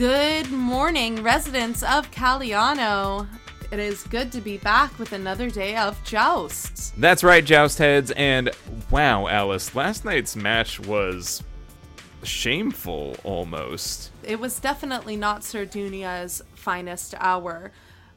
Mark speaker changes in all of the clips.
Speaker 1: Good morning, residents of Caliano. It is good to be back with another day of jousts.
Speaker 2: That's right, Joust Heads, and wow, Alice, last night's match was shameful almost.
Speaker 1: It was definitely not Sir Dunia's finest hour.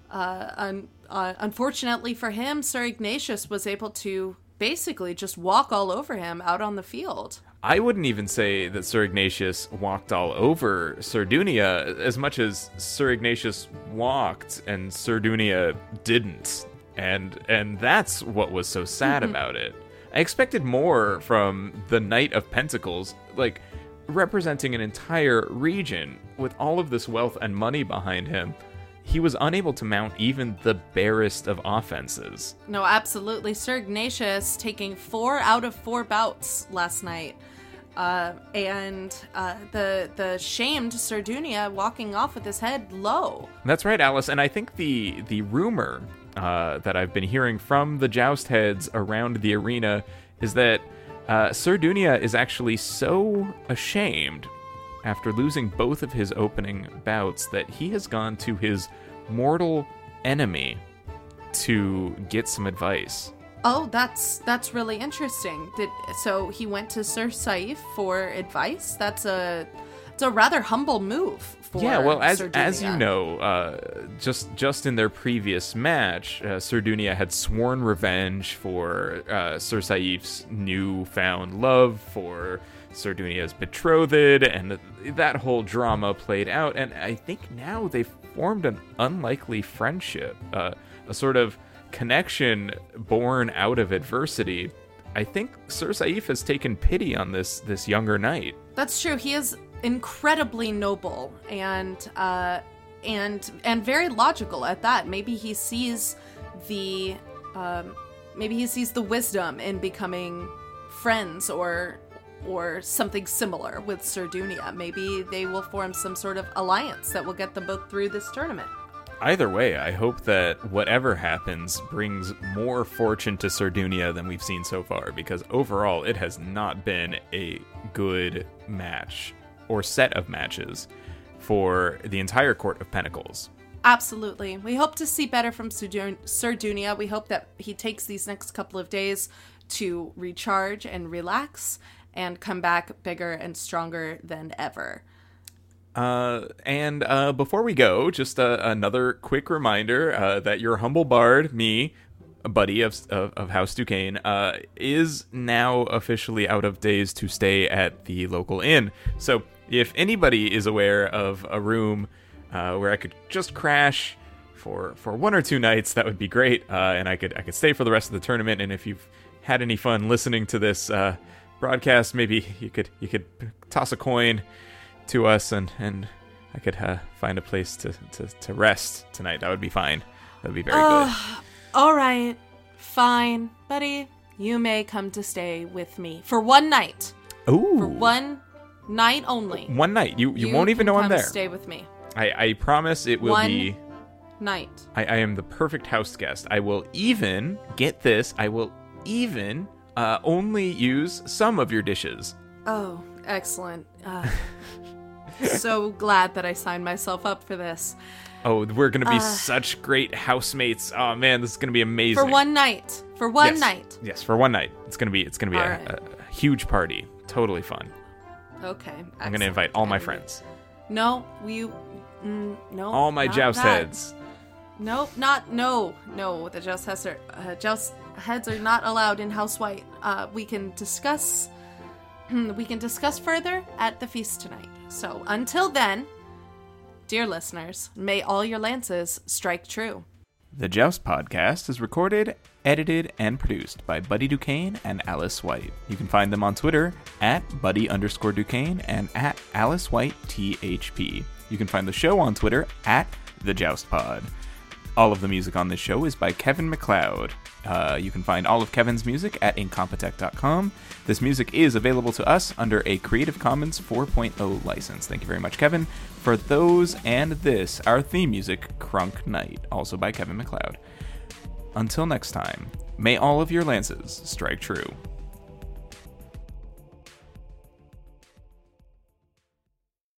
Speaker 1: Uh, un- uh, unfortunately for him, Sir Ignatius was able to basically just walk all over him out on the field.
Speaker 2: I wouldn't even say that Sir Ignatius walked all over Sir Dunia as much as Sir Ignatius walked and Sir Dunia didn't. And and that's what was so sad mm-hmm. about it. I expected more from the Knight of Pentacles, like representing an entire region with all of this wealth and money behind him. He was unable to mount even the barest of offenses.
Speaker 1: No, absolutely. Sir Ignatius taking four out of four bouts last night. Uh, and uh, the the shamed Sir Dunia walking off with his head low.
Speaker 2: That's right, Alice. And I think the the rumor uh, that I've been hearing from the joust heads around the arena is that uh, Sir Dunia is actually so ashamed after losing both of his opening bouts that he has gone to his mortal enemy to get some advice.
Speaker 1: Oh, that's that's really interesting. Did so he went to Sir Saif for advice? That's a it's a rather humble move for
Speaker 2: yeah, well, as
Speaker 1: Sir Dunia.
Speaker 2: as you know, uh, just just in their previous match, uh, Sir Dunia had sworn revenge for uh, Sir Saif's newfound love for Sir Dunia's betrothed, and th- that whole drama played out. And I think now they've formed an unlikely friendship, uh, a sort of connection born out of adversity. I think Sir Saif has taken pity on this this younger knight.
Speaker 1: That's true. He is incredibly noble and uh, and and very logical at that. Maybe he sees the um, maybe he sees the wisdom in becoming friends or or something similar with Sir Dunia. Maybe they will form some sort of alliance that will get them both through this tournament.
Speaker 2: Either way, I hope that whatever happens brings more fortune to Sir Dunia than we've seen so far, because overall it has not been a good match or set of matches for the entire Court of Pentacles.
Speaker 1: Absolutely. We hope to see better from Sardu- Sir Dunia. We hope that he takes these next couple of days to recharge and relax and come back bigger and stronger than ever.
Speaker 2: Uh, and uh, before we go, just uh, another quick reminder uh, that your humble bard, me, a buddy of, of, of House Duquesne, uh, is now officially out of days to stay at the local inn. So if anybody is aware of a room uh, where I could just crash for for one or two nights, that would be great, and I could I could stay for the rest of the tournament. And if you've had any fun listening to this broadcast, maybe you could you could toss a coin to us and and I could uh, find a place to, to to rest tonight. That would be fine. That would be very good.
Speaker 1: All right, fine, buddy. You may come to stay with me for one night.
Speaker 2: Ooh,
Speaker 1: For one night only.
Speaker 2: one night. You you, won't even know I'm there.
Speaker 1: Stay with me.
Speaker 2: I I promise it will
Speaker 1: One-
Speaker 2: be.
Speaker 1: Night.
Speaker 2: I, I am the perfect house guest. I will even get this. I will even uh, only use some of your dishes.
Speaker 1: Oh, excellent. Uh, so glad that I signed myself up for this.
Speaker 2: Oh, we're gonna be such great housemates. Oh man, this is gonna be amazing.
Speaker 1: Uh. For one night. For one
Speaker 2: yes.
Speaker 1: night.
Speaker 2: Yes, for one night. It's gonna be it's gonna be a,
Speaker 1: right.
Speaker 2: a, a huge party. Totally fun.
Speaker 1: Okay.
Speaker 2: I'm gonna invite all my friends,
Speaker 1: No, we. Mm, no.
Speaker 2: all my joust
Speaker 1: that.
Speaker 2: heads.
Speaker 1: Nope, not no, no. The joust heads are uh, joust heads are not allowed in House White. Uh, we can discuss. we can discuss further at the feast tonight. So until then, dear listeners, may all your lances strike true.
Speaker 2: The Joust podcast is recorded, edited, and produced by Buddy Duquesne and Alice White. You can find them on Twitter at Buddy underscore Duquesne and at Alice White THP. You can find the show on Twitter at The Joust Pod. All of the music on this show is by Kevin MacLeod. Uh, you can find all of Kevin's music at incompetech.com. This music is available to us under a Creative Commons 4.0 license. Thank you very much, Kevin, for those and this, our theme music, Crunk Knight, also by Kevin MacLeod. Until next time, may all of your lances strike true.